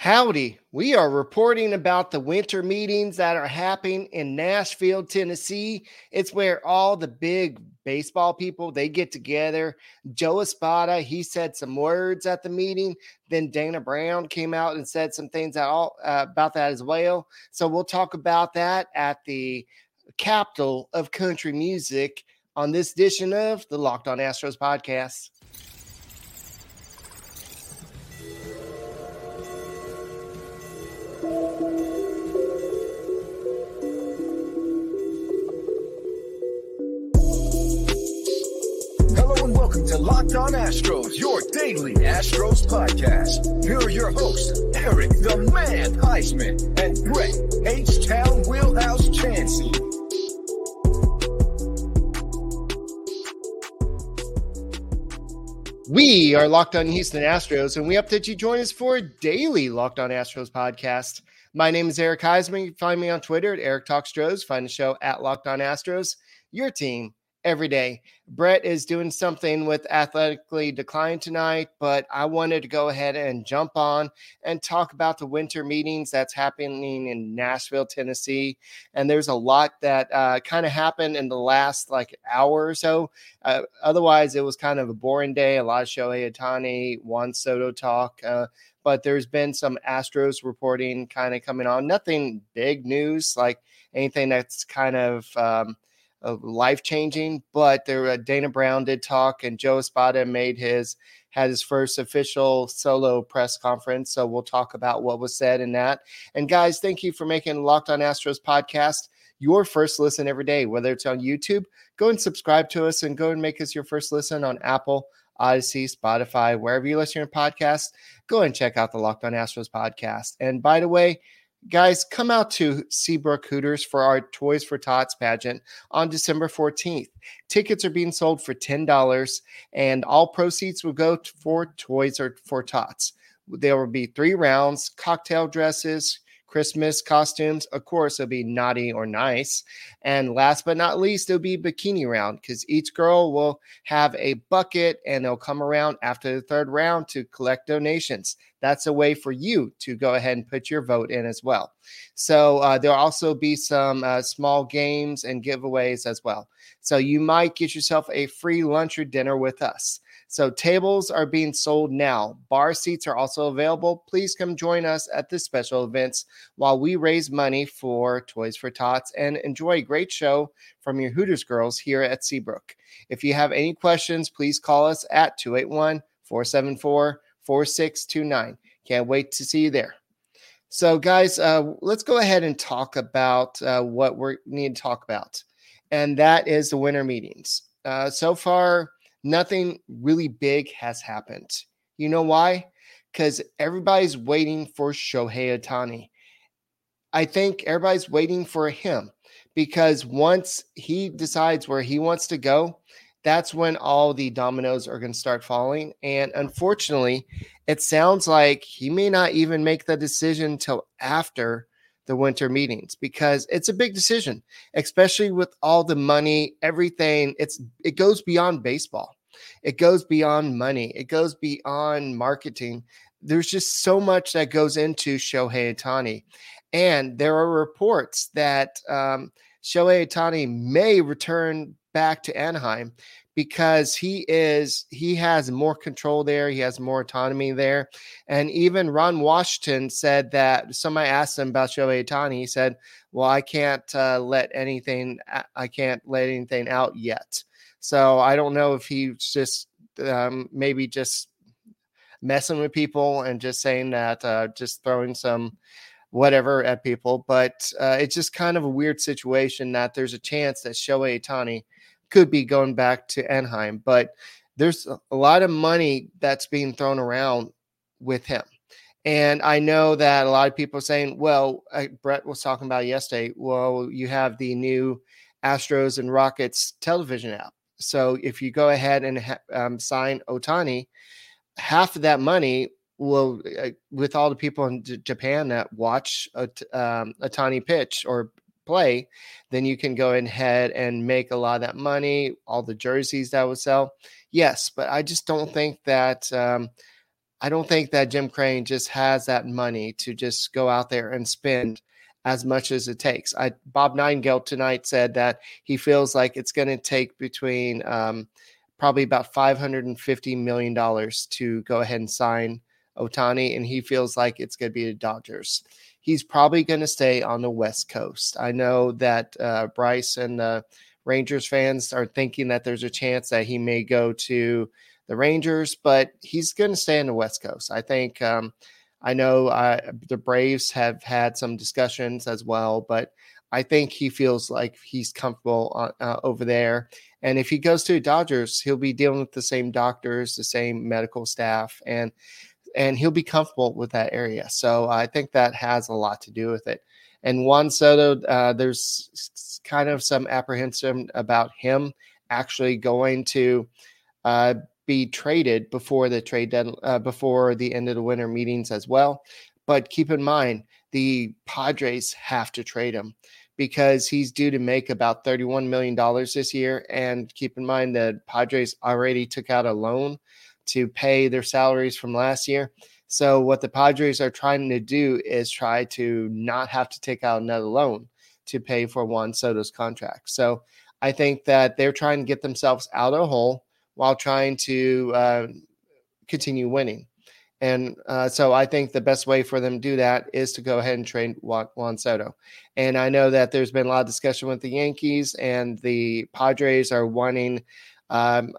Howdy. We are reporting about the winter meetings that are happening in Nashville, Tennessee. It's where all the big baseball people they get together. Joe Espada, he said some words at the meeting. Then Dana Brown came out and said some things all, uh, about that as well. So we'll talk about that at the capital of country music on this edition of the Locked On Astros podcast. Welcome to Locked On Astros, your daily Astros podcast. Here are your hosts, Eric the Man Huysman and Brett H Town Wheelhouse Chancey. We are Locked On Houston Astros, and we update you join us for a daily Locked On Astros podcast. My name is Eric Huysman. You find me on Twitter at Eric Talk Stros. Find the show at Locked On Astros. Your team every day. Brett is doing something with Athletically Declined tonight, but I wanted to go ahead and jump on and talk about the winter meetings that's happening in Nashville, Tennessee. And there's a lot that uh, kind of happened in the last like hour or so. Uh, otherwise, it was kind of a boring day. A lot of Shohei Ohtani, Juan Soto talk. Uh, but there's been some Astros reporting kind of coming on. Nothing big news, like anything that's kind of um, life changing. But there, uh, Dana Brown did talk, and Joe Espada made his had his first official solo press conference. So we'll talk about what was said in that. And guys, thank you for making Locked On Astros podcast your first listen every day, whether it's on YouTube. Go and subscribe to us, and go and make us your first listen on Apple. Audacy, Spotify, wherever you listen to your podcast, go and check out the Locked On Astros podcast. And by the way, Guys, come out to Seabrook Hooters for our Toys for Tots pageant on December 14th. Tickets are being sold for $10, and all proceeds will go for Toys or for Tots. There will be three rounds, cocktail dresses, Christmas costumes. Of course, it'll be naughty or nice. And last but not least, it'll be bikini round because each girl will have a bucket and they'll come around after the third round to collect donations. That's a way for you to go ahead and put your vote in as well. So uh, there'll also be some uh, small games and giveaways as well. So you might get yourself a free lunch or dinner with us. So tables are being sold now. Bar seats are also available. Please come join us at this special events while we raise money for Toys for Tots and enjoy a great show from your Hooters girls here at Seabrook. If you have any questions, please call us at 281 474 4629. Can't wait to see you there. So, guys, uh, let's go ahead and talk about uh, what we need to talk about, and that is the winter meetings. Uh, so far, nothing really big has happened. You know why? Because everybody's waiting for Shohei Ohtani. I think everybody's waiting for him because once he decides where he wants to go, that's when all the dominoes are going to start falling. And unfortunately, it sounds like he may not even make the decision till after the winter meetings because it's a big decision, especially with all the money, everything. It's it goes beyond baseball. It goes beyond money. It goes beyond marketing. There's just so much that goes into Shohei Ohtani. And there are reports that um, Shohei Ohtani may return back to Anaheim because he is he has more control there he has more autonomy there. And even ron washington said that somebody asked him about shohei ohtani he said well i can't uh, let anything i can't let anything out yet. So i don't know if he's just um, maybe just messing with people and just saying that uh, just throwing some whatever at people but uh, it's just kind of a weird situation that there's a chance that shohei ohtani – could be going back to Anaheim, but there's a lot of money that's being thrown around with him. And I know that a lot of people are saying, well, I, Brett was talking about yesterday, well, you have the new Astros and Rockets television app. So if you go ahead and ha- um, sign Ohtani, half of that money will, uh, with all the people in J- Japan that watch a, um, Ohtani pitch or play, then you can go ahead and make a lot of that money, all the jerseys that would sell. Yes, but I just don't think that um, I don't think that Jim Crane just has that money to just go out there and spend as much as it takes. I, Bob Nightingale tonight said that he feels like it's going to take between um, probably about $550 million to go ahead and sign Ohtani, and he feels like it's going to be the Dodgers. He's probably going to stay on the West Coast. I know that uh, Bryce and the Rangers fans are thinking that there's a chance that he may go to the Rangers, but he's going to stay on the West Coast. I think. Um, I know uh, the Braves have had some discussions as well, but I think he feels like he's comfortable uh, uh, over there. And if he goes to Dodgers, he'll be dealing with the same doctors, the same medical staff, and and he'll be comfortable with that area. So I think that has a lot to do with it. And Juan Soto, uh, there's kind of some apprehension about him actually going to uh, be traded before the trade deadline, uh, before the end of the winter meetings as well. But keep in mind, the Padres have to trade him because he's due to make about $31 million this year. And keep in mind that Padres already took out a loan to pay their salaries from last year. So, what the Padres are trying to do is try to not have to take out another loan to pay for Juan Soto's contract. So, I think that they're trying to get themselves out of a hole while trying to uh, continue winning. And uh, so I think the best way for them to do that is to go ahead and trade Juan Soto. And I know that there's been a lot of discussion with the Yankees and the Padres are wanting um,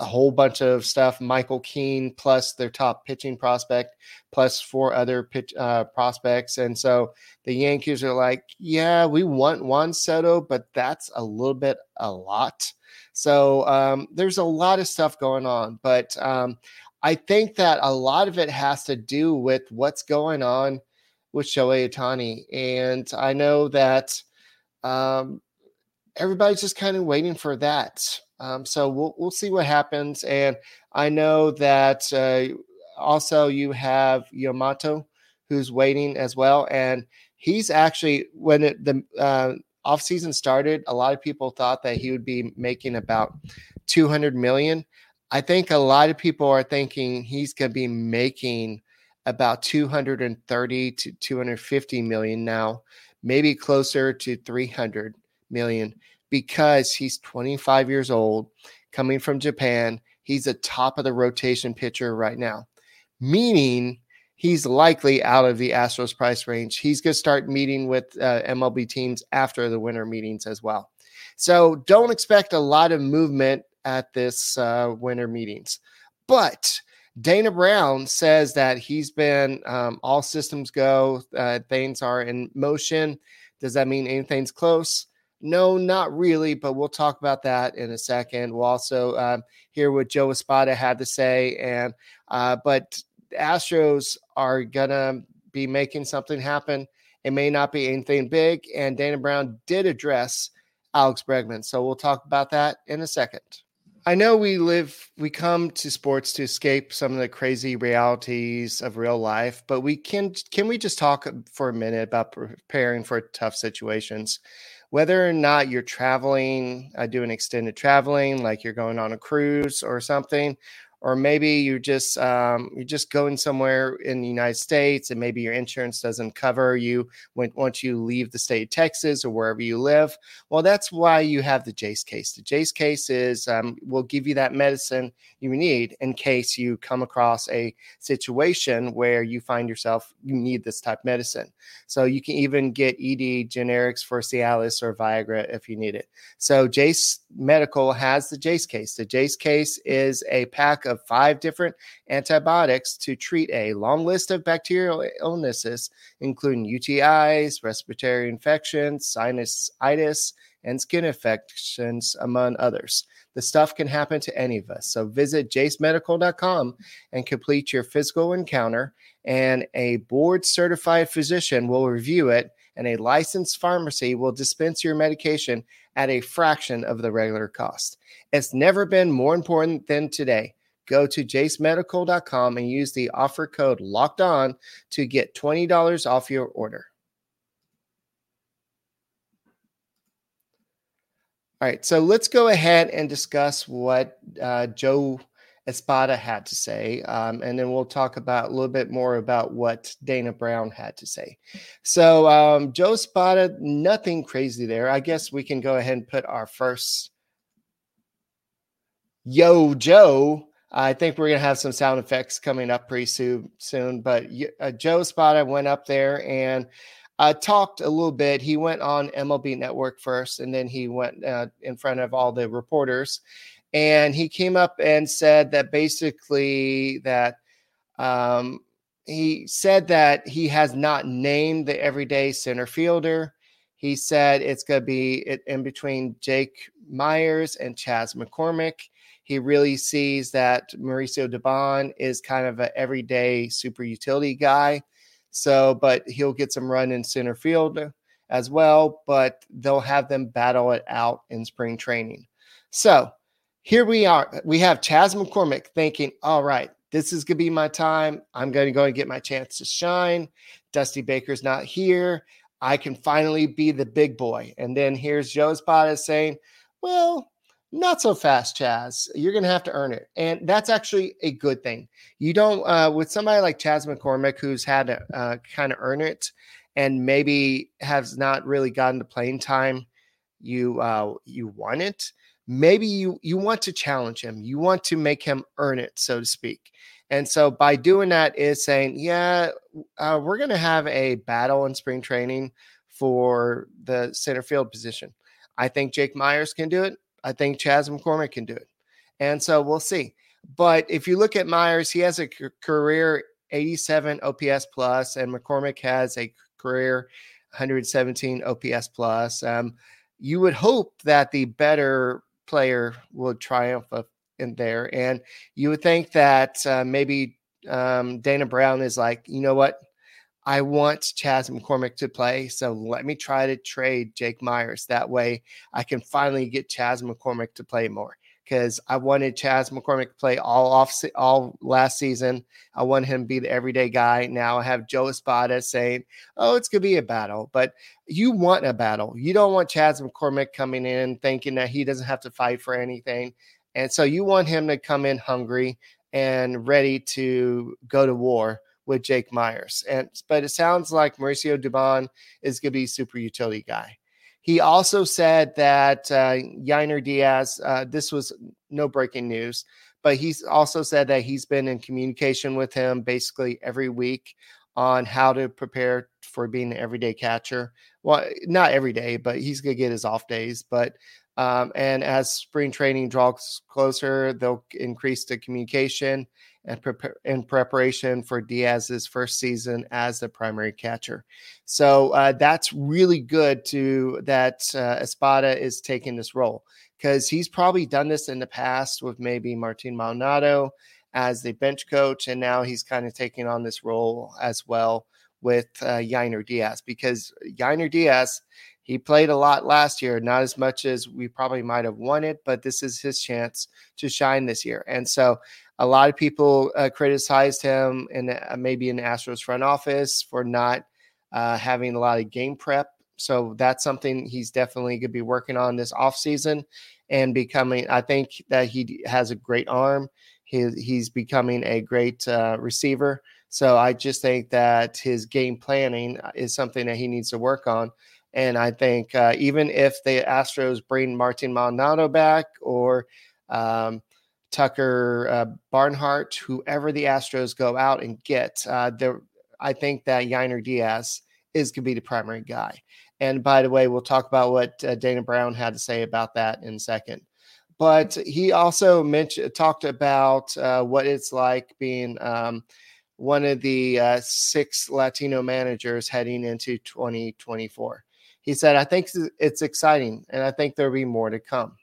a whole bunch of stuff. Michael King plus their top pitching prospect, plus four other pitch uh, prospects. And so the Yankees are like, yeah, we want Juan Soto, but that's a little bit a lot. So um, there's a lot of stuff going on, but um, I think that a lot of it has to do with what's going on with Shohei Ohtani. And I know that um, everybody's just kind of waiting for that. Um, so we'll we'll see what happens. And I know that uh, also you have Yamamoto who's waiting as well, and he's actually when it, the uh, off season started, a lot of people thought that he would be making about 200 million. I think a lot of people are thinking he's going to be making about 230 to 250 million now, maybe closer to 300 million because he's 25 years old, coming from Japan. He's a top of the rotation pitcher right now, meaning he's likely out of the Astros price range. He's going to start meeting with uh, MLB teams after the winter meetings as well. So don't expect a lot of movement at this uh, winter meetings. But Dana Brown says that he's been um, all systems go, uh, things are in motion. Does that mean anything's close? No, not really, but we'll talk about that in a second. We'll also um, hear what Joe Espada had to say, and uh, but Astros are gonna be making something happen. It may not be anything big, and Dana Brown did address Alex Bregman, so we'll talk about that in a second. I know we live, we come to sports to escape some of the crazy realities of real life, but we can can we just talk for a minute about preparing for tough situations? Whether or not you're traveling, uh, doing extended traveling, like you're going on a cruise or something, or maybe you're just um, you're just going somewhere in the United States, and maybe your insurance doesn't cover you when once you leave the state of Texas or wherever you live. Well, that's why you have the Jase case. The Jase case is um, will give you that medicine you need in case you come across a situation where you find yourself you need this type of medicine. So you can even get ED generics for Cialis or Viagra if you need it. So Jase Medical has the Jase case. The Jase case is a pack five different antibiotics to treat a long list of bacterial illnesses, including UTIs, respiratory infections, sinusitis, and skin infections, among others. The stuff can happen to any of us. So visit jasemedical.com and complete your physical encounter, and a board certified physician will review it, and a licensed pharmacy will dispense your medication at a fraction of the regular cost. It's never been more important than today go to jasemedical.com and use the offer code locked on to get $20 off your order. All right, so let's go ahead and discuss what uh, Joe Espada had to say, um, and then we'll talk about a little bit more about what Dana Brown had to say. So, um, Joe Espada, nothing crazy there. I guess we can go ahead and put our first Yo Joe. I think we're gonna have some sound effects coming up pretty soon. Soon, but uh, Joe Espada went up there and uh, talked a little bit. He went on MLB Network first, and then he went uh, in front of all the reporters, and he came up and said that basically that um, he said that he has not named the everyday center fielder. He said it's going to be in between Jake Meyers and Chas McCormick. He really sees that Mauricio Dubon is kind of an everyday super utility guy. So, but he'll get some run in center field as well, but they'll have them battle it out in spring training. So, here we are. We have Chas McCormick thinking, all right, this is going to be my time. I'm going to go and get my chance to shine. Dusty Baker's not here. I can finally be the big boy. And then here's Joe Espada saying, well, not so fast, Chas. You're going to have to earn it. And that's actually a good thing. You don't, uh, with somebody like Chas McCormick, who's had to uh, kind of earn it and maybe has not really gotten the playing time you uh, you want it maybe you you want to challenge him you want to make him earn it so to speak and so by doing that is saying yeah uh, we're going to have a battle in spring training for the center field position i think jake Meyers can do it i think chas mccormick can do it and so we'll see but if you look at Meyers, he has a career 87 ops plus and mccormick has a career 117 ops plus um, you would hope that the better player will triumph in there. And you would think that uh, maybe um, Dana Brown is like, you know what? I want Chas McCormick to play. So let me try to trade Jake Meyers. That way I can finally get Chas McCormick to play more because I wanted Chas McCormick to play all off all last season. I want him to be the everyday guy. Now I have Joe Espada saying, "Oh, it's gonna be a battle," but you want a battle. You don't want Chas McCormick coming in thinking that he doesn't have to fight for anything, and so you want him to come in hungry and ready to go to war with Jake Meyers. And but it sounds like Mauricio Dubon is gonna be super utility guy. He also said that uh, Yainer Diaz, uh, this was no breaking news, but he's also said that he's been in communication with him basically every week on how to prepare for being an everyday catcher. Well, not every day, but he's going to get his off days. But um, and as spring training draws closer, they'll increase the communication and prepare in preparation for Diaz's first season as the primary catcher. So uh, that's really good to that uh, Espada is taking this role because he's probably done this in the past with maybe Martin Maldonado as the bench coach, and now he's kind of taking on this role as well with uh, Diaz because Yainer Diaz he played a lot last year, not as much as we probably might have wanted, but this is his chance to shine this year. And so a lot of people uh, criticized him and uh, maybe in Astros front office for not uh, having a lot of game prep. So that's something he's definitely going to be working on this offseason and becoming, I think that he has a great arm. He, he's becoming a great uh, receiver. So I just think that his game planning is something that he needs to work on. And I think uh, even if the Astros bring Martin Maldonado back or um, Tucker uh, Barnhart, whoever the Astros go out and get, uh, I think that Yainer Diaz is going to be the primary guy. And by the way, we'll talk about what uh, Dana Brown had to say about that in a second. But he also mentioned talked about uh, what it's like being um, one of the uh, six Latino managers heading into 2024 he said, I think it's exciting and I think there'll be more to come.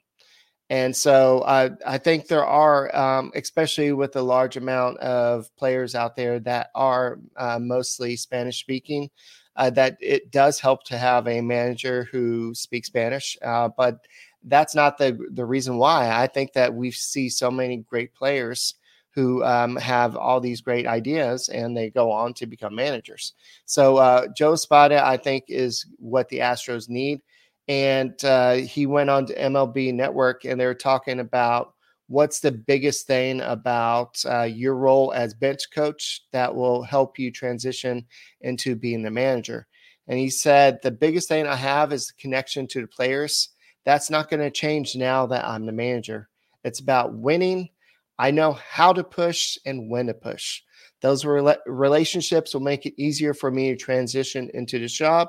And so uh, I think there are, um, especially with the large amount of players out there that are uh, mostly Spanish speaking, uh, that it does help to have a manager who speaks Spanish. Uh, but that's not the the reason why. I think that we see so many great players who um, have all these great ideas and they go on to become managers. So uh, Joe Espada, I think, is what the Astros need. And uh, he went on to MLB Network and they're talking about what's the biggest thing about uh, your role as bench coach that will help you transition into being the manager? And he said, the biggest thing I have is the connection to the players. That's not going to change now that I'm the manager. It's about winning. I know how to push and when to push. Those rela- relationships will make it easier for me to transition into the job.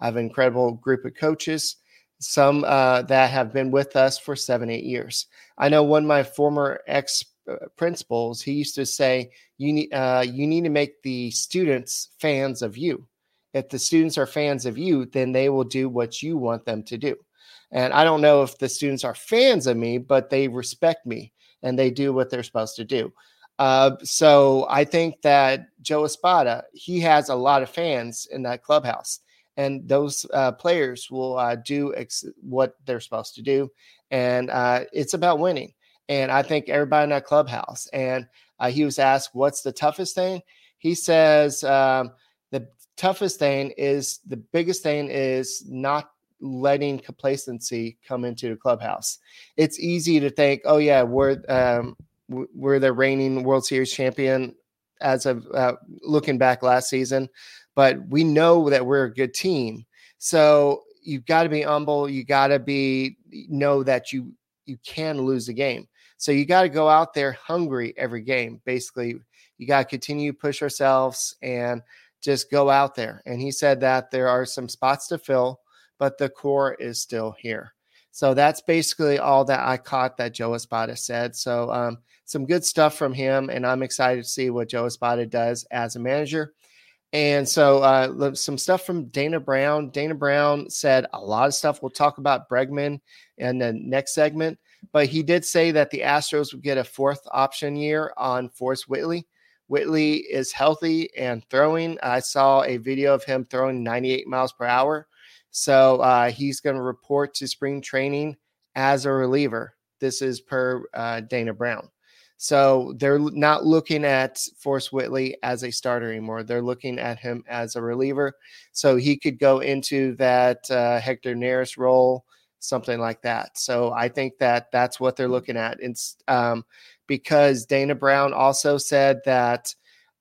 I have an incredible group of coaches, some uh, that have been with us for seven, eight years. I know one of my former ex uh, principals, he used to say, you need, uh, you need to make the students fans of you. If the students are fans of you, then they will do what you want them to do. And I don't know if the students are fans of me, but they respect me and they do what they're supposed to do. Uh, so I think that Joe Espada, he has a lot of fans in that clubhouse, and those uh, players will uh, do ex- what they're supposed to do, and uh, it's about winning. And I think everybody in that clubhouse. And uh, he was asked, "What's the toughest thing?" He says, um, "The toughest thing is the biggest thing is not." Letting complacency come into the clubhouse. It's easy to think, oh yeah, we're um, we're the reigning World Series champion as of uh, looking back last season, but we know that we're a good team. So you've got to be humble. You got to be know that you you can lose a game. So you got to go out there hungry every game. Basically, you got to continue push ourselves and just go out there. And he said that there are some spots to fill, but the core is still here. So that's basically all that I caught that Joe Espada said. So um, some good stuff from him, and I'm excited to see what Joe Espada does as a manager. And so uh, some stuff from Dana Brown. Dana Brown said a lot of stuff. We'll talk about Bregman in the next segment, but he did say that the Astros would get a fourth option year on Forrest Whitley. Whitley is healthy and throwing. I saw a video of him throwing 98 miles per hour. So uh, he's going to report to spring training as a reliever. This is per uh, Dana Brown. So they're not looking at Forrest Whitley as a starter anymore. They're looking at him as a reliever. So he could go into that uh, Hector Neris role, something like that. So I think that that's what they're looking at. It's um, because Dana Brown also said that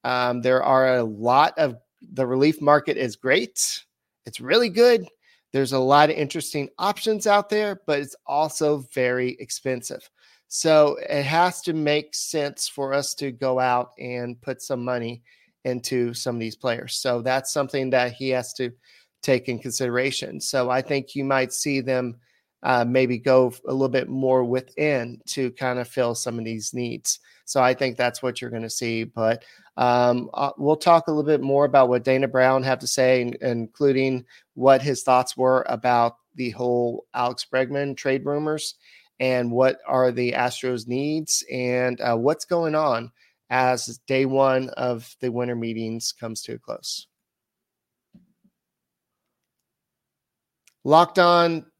um, there are a lot of the relief market is great. It's really good. There's a lot of interesting options out there, but it's also very expensive. So it has to make sense for us to go out and put some money into some of these players. So that's something that he has to take in consideration. So I think you might see them uh, maybe go a little bit more within to kind of fill some of these needs. So I think that's what you're going to see. But um, uh, we'll talk a little bit more about what Dana Brown had to say, including what his thoughts were about the whole Alex Bregman trade rumors and what are the Astros' needs and uh, what's going on as day one of the winter meetings comes to a close. Locked On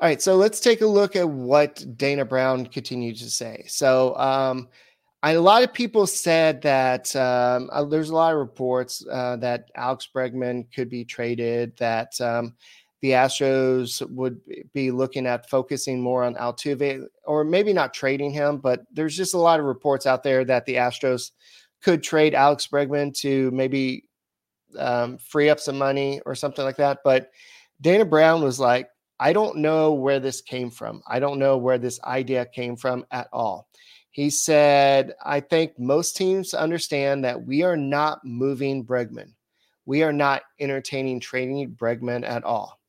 All right, so let's take a look at what Dana Brown continued to say. So, um, a lot of people said that um, uh, there's a lot of reports uh, that Alex Bregman could be traded, that um, the Astros would be looking at focusing more on Altuve, or maybe not trading him, but there's just a lot of reports out there that the Astros could trade Alex Bregman to maybe um, free up some money or something like that. But Dana Brown was like, I don't know where this came from. I don't know where this idea came from at all. He said, I think most teams understand that we are not moving Bregman. We are not entertaining trading Bregman at all.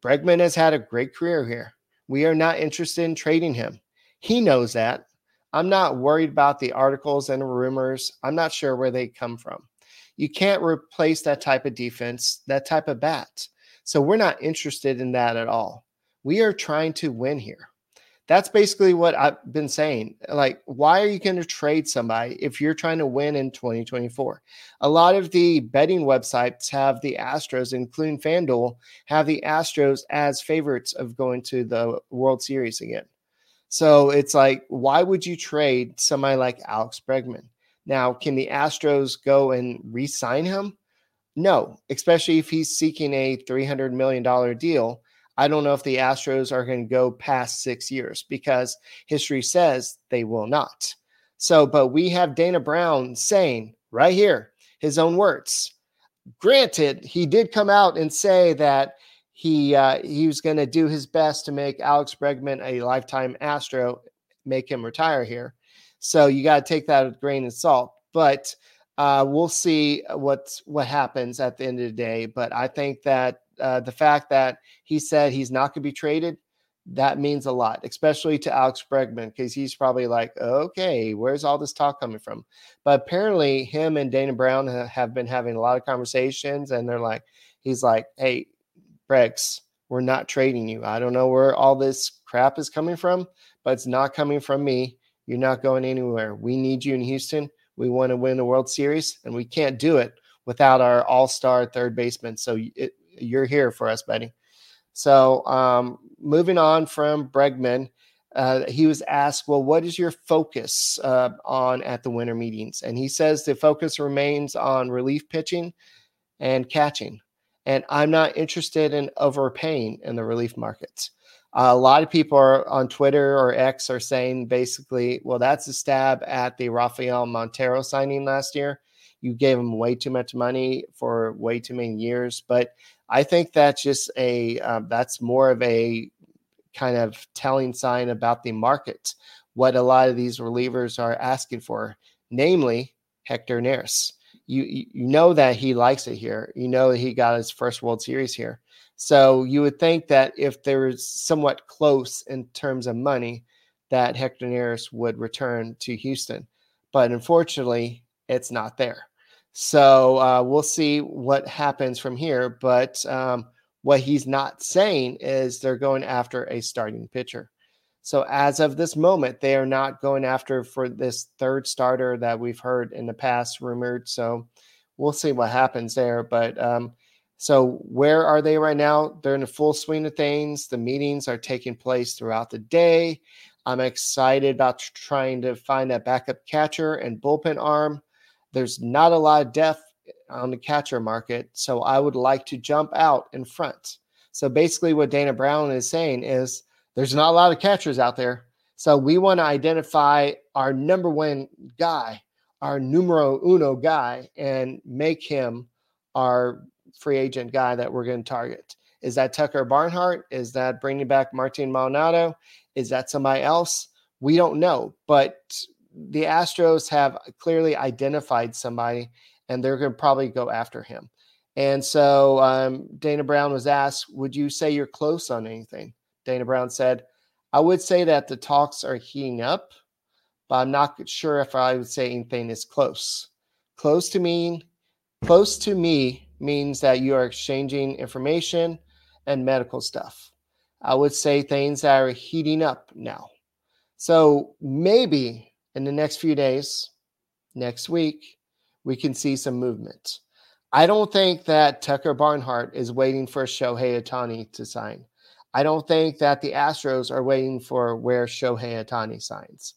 Bregman has had a great career here. We are not interested in trading him. He knows that. I'm not worried about the articles and rumors. I'm not sure where they come from. You can't replace that type of defense, that type of bat. So we're not interested in that at all. We are trying to win here. That's basically what I've been saying. Like, why are you going to trade somebody if you're trying to win in 2024? A lot of the betting websites have the Astros, including FanDuel, have the Astros as favorites of going to the World Series again. So it's like, why would you trade somebody like Alex Bregman? Now, can the Astros go and re sign him? No, especially if he's seeking a $300 million deal I don't know if the Astros are going to go past six years because history says they will not. So, but we have Dana Brown saying right here his own words. Granted, he did come out and say that he uh, he was going to do his best to make Alex Bregman a lifetime Astro, make him retire here. So you got to take that with grain of salt. But uh, we'll see what what happens at the end of the day. But I think that uh, the fact that he said he's not going to be traded, that means a lot, especially to Alex Bregman, because he's probably like, okay, where's all this talk coming from? But apparently, him and Dana Brown have been having a lot of conversations, and they're like, he's like, hey, Bregs, we're not trading you. I don't know where all this crap is coming from, but it's not coming from me. You're not going anywhere. We need you in Houston. We want to win the World Series, and we can't do it without our all star third baseman. So it, you're here for us, buddy. So um, moving on from Bregman, uh, he was asked, "Well, what is your focus uh, on at the winter meetings?" And he says the focus remains on relief pitching and catching. And I'm not interested in overpaying in the relief markets. Uh, a lot of people are on Twitter or X are saying basically, well, that's a stab at the Rafael Montero signing last year. You gave him way too much money for way too many years. But I think that's just a um, that's more of a kind of telling sign about the market. What a lot of these relievers are asking for, namely Hector Neris. You you know that he likes it here. You know he got his first World Series here. So you would think that if there's somewhat close in terms of money, that Hector Neris would return to Houston. But unfortunately, it's not there. So uh, we'll see what happens from here. But um, what he's not saying is they're going after a starting pitcher. So as of this moment, they are not going after for this third starter that we've heard in the past rumored. So we'll see what happens there. But um, so where are they right now? They're in the full swing of things. The meetings are taking place throughout the day. I'm excited about trying to find that backup catcher and bullpen arm. There's not a lot of depth on the catcher market, so I would like to jump out in front. So basically, what Dana Brown is saying is there's not a lot of catchers out there. So we want to identify our number one guy, our numero uno guy, and make him our free agent guy that we're going to target. Is that Tucker Barnhart? Is that bringing back Martin Maldonado? Is that somebody else? We don't know, but the Astros have clearly identified somebody and they're going to probably go after him. And so um, Dana Brown was asked, Would you say you're close on anything? Dana Brown said, I would say that the talks are heating up, but I'm not sure if I would say anything is close. Close to me, close to me means that you are exchanging information and medical stuff. I would say things are heating up now. So maybe in the next few days, next week, we can see some movement. I don't think that Tucker Barnhart is waiting for Shohei Ohtani to sign. I don't think that the Astros are waiting for where Shohei Ohtani signs.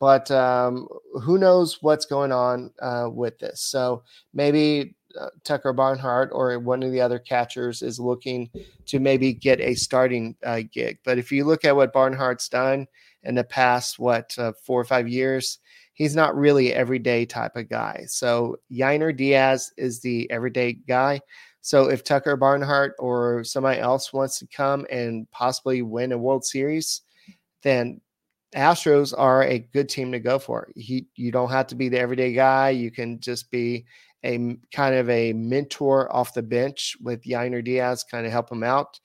But um, who knows what's going on uh, with this? So maybe uh, Tucker Barnhart or one of the other catchers is looking to maybe get a starting uh, gig. But if you look at what Barnhart's done, in the past, what, uh, four or five years. He's not really everyday type of guy. So Yainer Diaz is the everyday guy. So if Tucker Barnhart or somebody else wants to come and possibly win a World Series, then Astros are a good team to go for. He, you don't have to be the everyday guy. You can just be a kind of a mentor off the bench with Yainer Diaz, kind of help him out.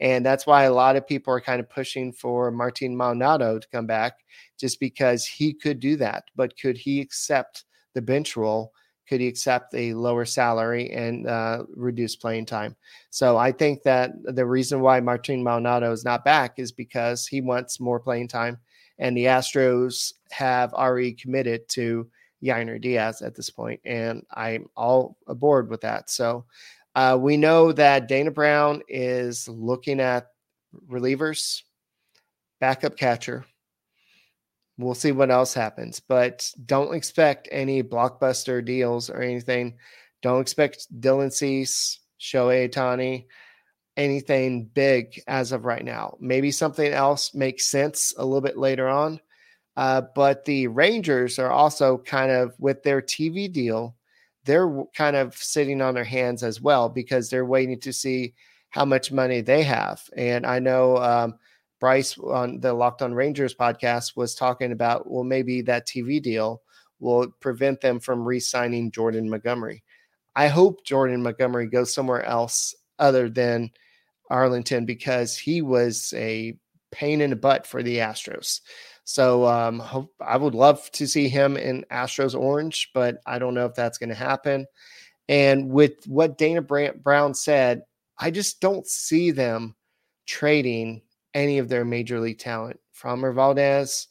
And that's why a lot of people are kind of pushing for Martin Maldonado to come back just because he could do that. But could he accept the bench role could he accept a lower salary and uh, reduce playing time? So I think that the reason why Martin Maldonado is not back is because he wants more playing time, and the Astros have already committed to Yainer Diaz at this point, and I'm all aboard with that. So uh, we know that Dana Brown is looking at relievers, backup catcher. We'll see what else happens, but don't expect any blockbuster deals or anything. Don't expect Dylan Cease, Shohei Ohtani, anything big as of right now. Maybe something else makes sense a little bit later on. Uh, but the Rangers are also kind of with their TV deal, they're kind of sitting on their hands as well because they're waiting to see how much money they have. And I know um, Bryce on the Locked On Rangers podcast was talking about, well, maybe that TV deal will prevent them from re signing Jordan Montgomery. I hope Jordan Montgomery goes somewhere else other than Arlington because he was a pain in the butt for the Astros. So um, hope, I would love to see him in Astros orange, but I don't know if that's going to happen. And with what Dana Brown said, I just don't see them trading any of their major league talent. Framber Valdez,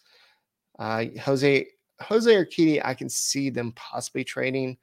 uh, Jose Jose Urquidy, I can see them possibly trading,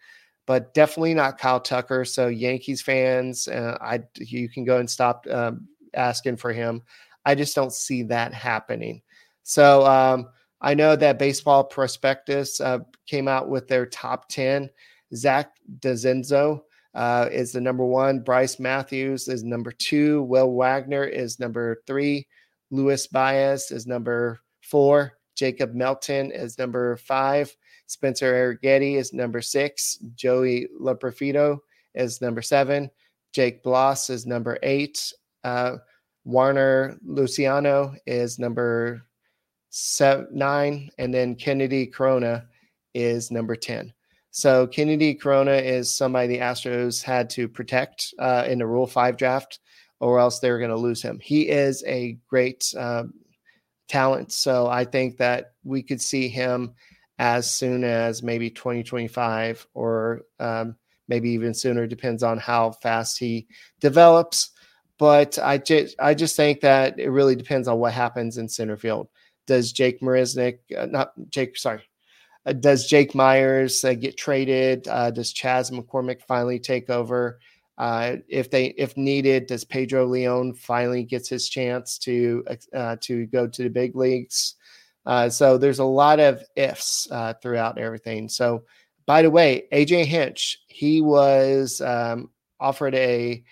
but definitely not Kyle Tucker. So Yankees fans, uh, I you can go and stop um, asking for him. I just don't see that happening. So um, I know that Baseball Prospectus uh, came out with their top 10. Zach DeZenzo uh, is the number one. Brice Matthews is number two. Will Wagner is number three. Luis Baez is number four. Jacob Melton is number five. Spencer Arrighetti is number six. Joey Loperfido is number seven. Jake Bloss is number eight. Uh, Waner Luciano is number seven, nine, and then Kenedy Corona is number 10. So Kenedy Corona is somebody the Astros had to protect uh, in the Rule 5 draft, or else they were going to lose him. He is a great uh, talent. So I think that we could see him as soon as maybe 2025 or um, maybe even sooner, depends on how fast he develops. But I just, I just think that it really depends on what happens in center field. Does Jake Marisnick, uh, not Jake, sorry, does Jake Meyers uh, get traded? Uh, does Chas McCormick finally take over? Uh, if they, if needed, does Pedro Leon finally gets his chance to uh, to go to the big leagues? so there's a lot of ifs throughout everything. So, by the way, AJ Hinch, he was um, offered a,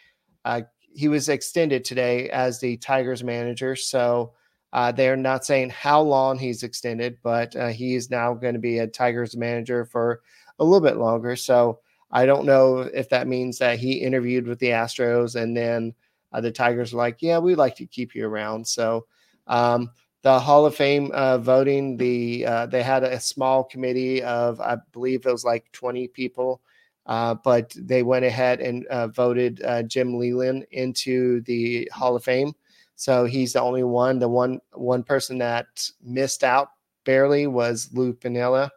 he was extended today as the Tigers manager. So uh, they're not saying how long he's extended, but uh, he is now going to be a Tigers manager for a little bit longer. So I don't know if that means that he interviewed with the Astros and then uh, the Tigers are like, yeah, we'd like to keep you around. So um, the Hall of Fame uh, voting, the uh, they had a small committee of I believe it was like 20 people. Uh, but they went ahead and voted Jim Leyland into the Hall of Fame. So he's the only one. The one one person that missed out barely was Lou Piniella.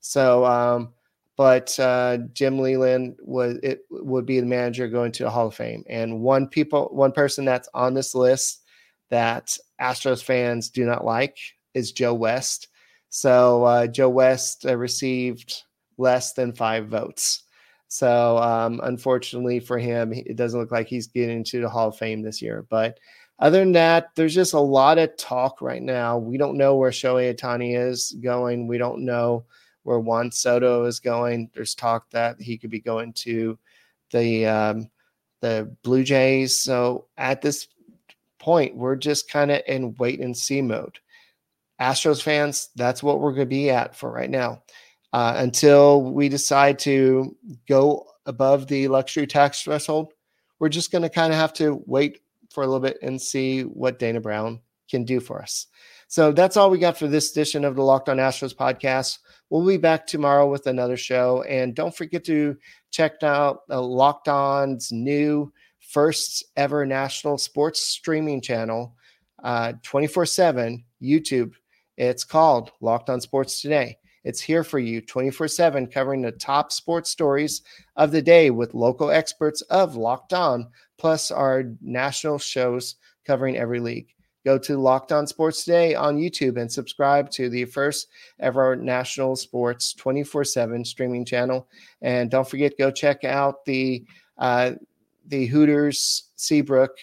So, um, but uh, Jim Leyland was it would be the manager going to the Hall of Fame. And one people, one person that's on this list that Astros fans do not like is Joe West. So uh, Joe West uh, received less than five votes. So um, unfortunately for him, it doesn't look like he's getting into the Hall of Fame this year. But other than that, there's just a lot of talk right now. We don't know where Shohei Ohtani is going. We don't know where Juan Soto is going. There's talk that he could be going to the um, the Blue Jays. So at this point, we're just kind of in wait and see mode. Astros fans, that's what we're going to be at for right now. Uh, until we decide to go above the luxury tax threshold, we're just going to kind of have to wait for a little bit and see what Dana Brown can do for us. So that's all we got for this edition of the Locked On Astros podcast. We'll be back tomorrow with another show. And don't forget to check out uh, Locked On's new first ever national sports streaming channel, uh, 24 7 YouTube. It's called Locked On Sports Today. It's here for you 24 7, covering the top sports stories of the day with local experts of Locked On, plus our national shows covering every league. Go to Locked On Sports Today on YouTube and subscribe to the first ever national sports 24 7 streaming channel. And don't forget, go check out the uh, the Hooters Seabrook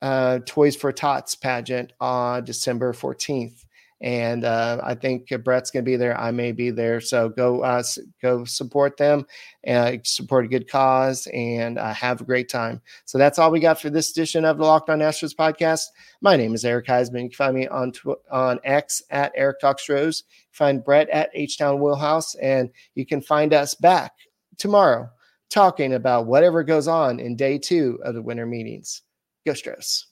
uh, Toys for Tots pageant on December 14th. And uh, I think Brett's going to be there. I may be there. So go uh, go support them, and support a good cause, and uh, have a great time. So that's all we got for this edition of the Locked On Astros podcast. My name is Eric Huysman. You can find me on tw- on X at Eric Talkstros. Find Brett at H Town Wheelhouse, and you can find us back tomorrow talking about whatever goes on in day two of the winter meetings. Go Stros.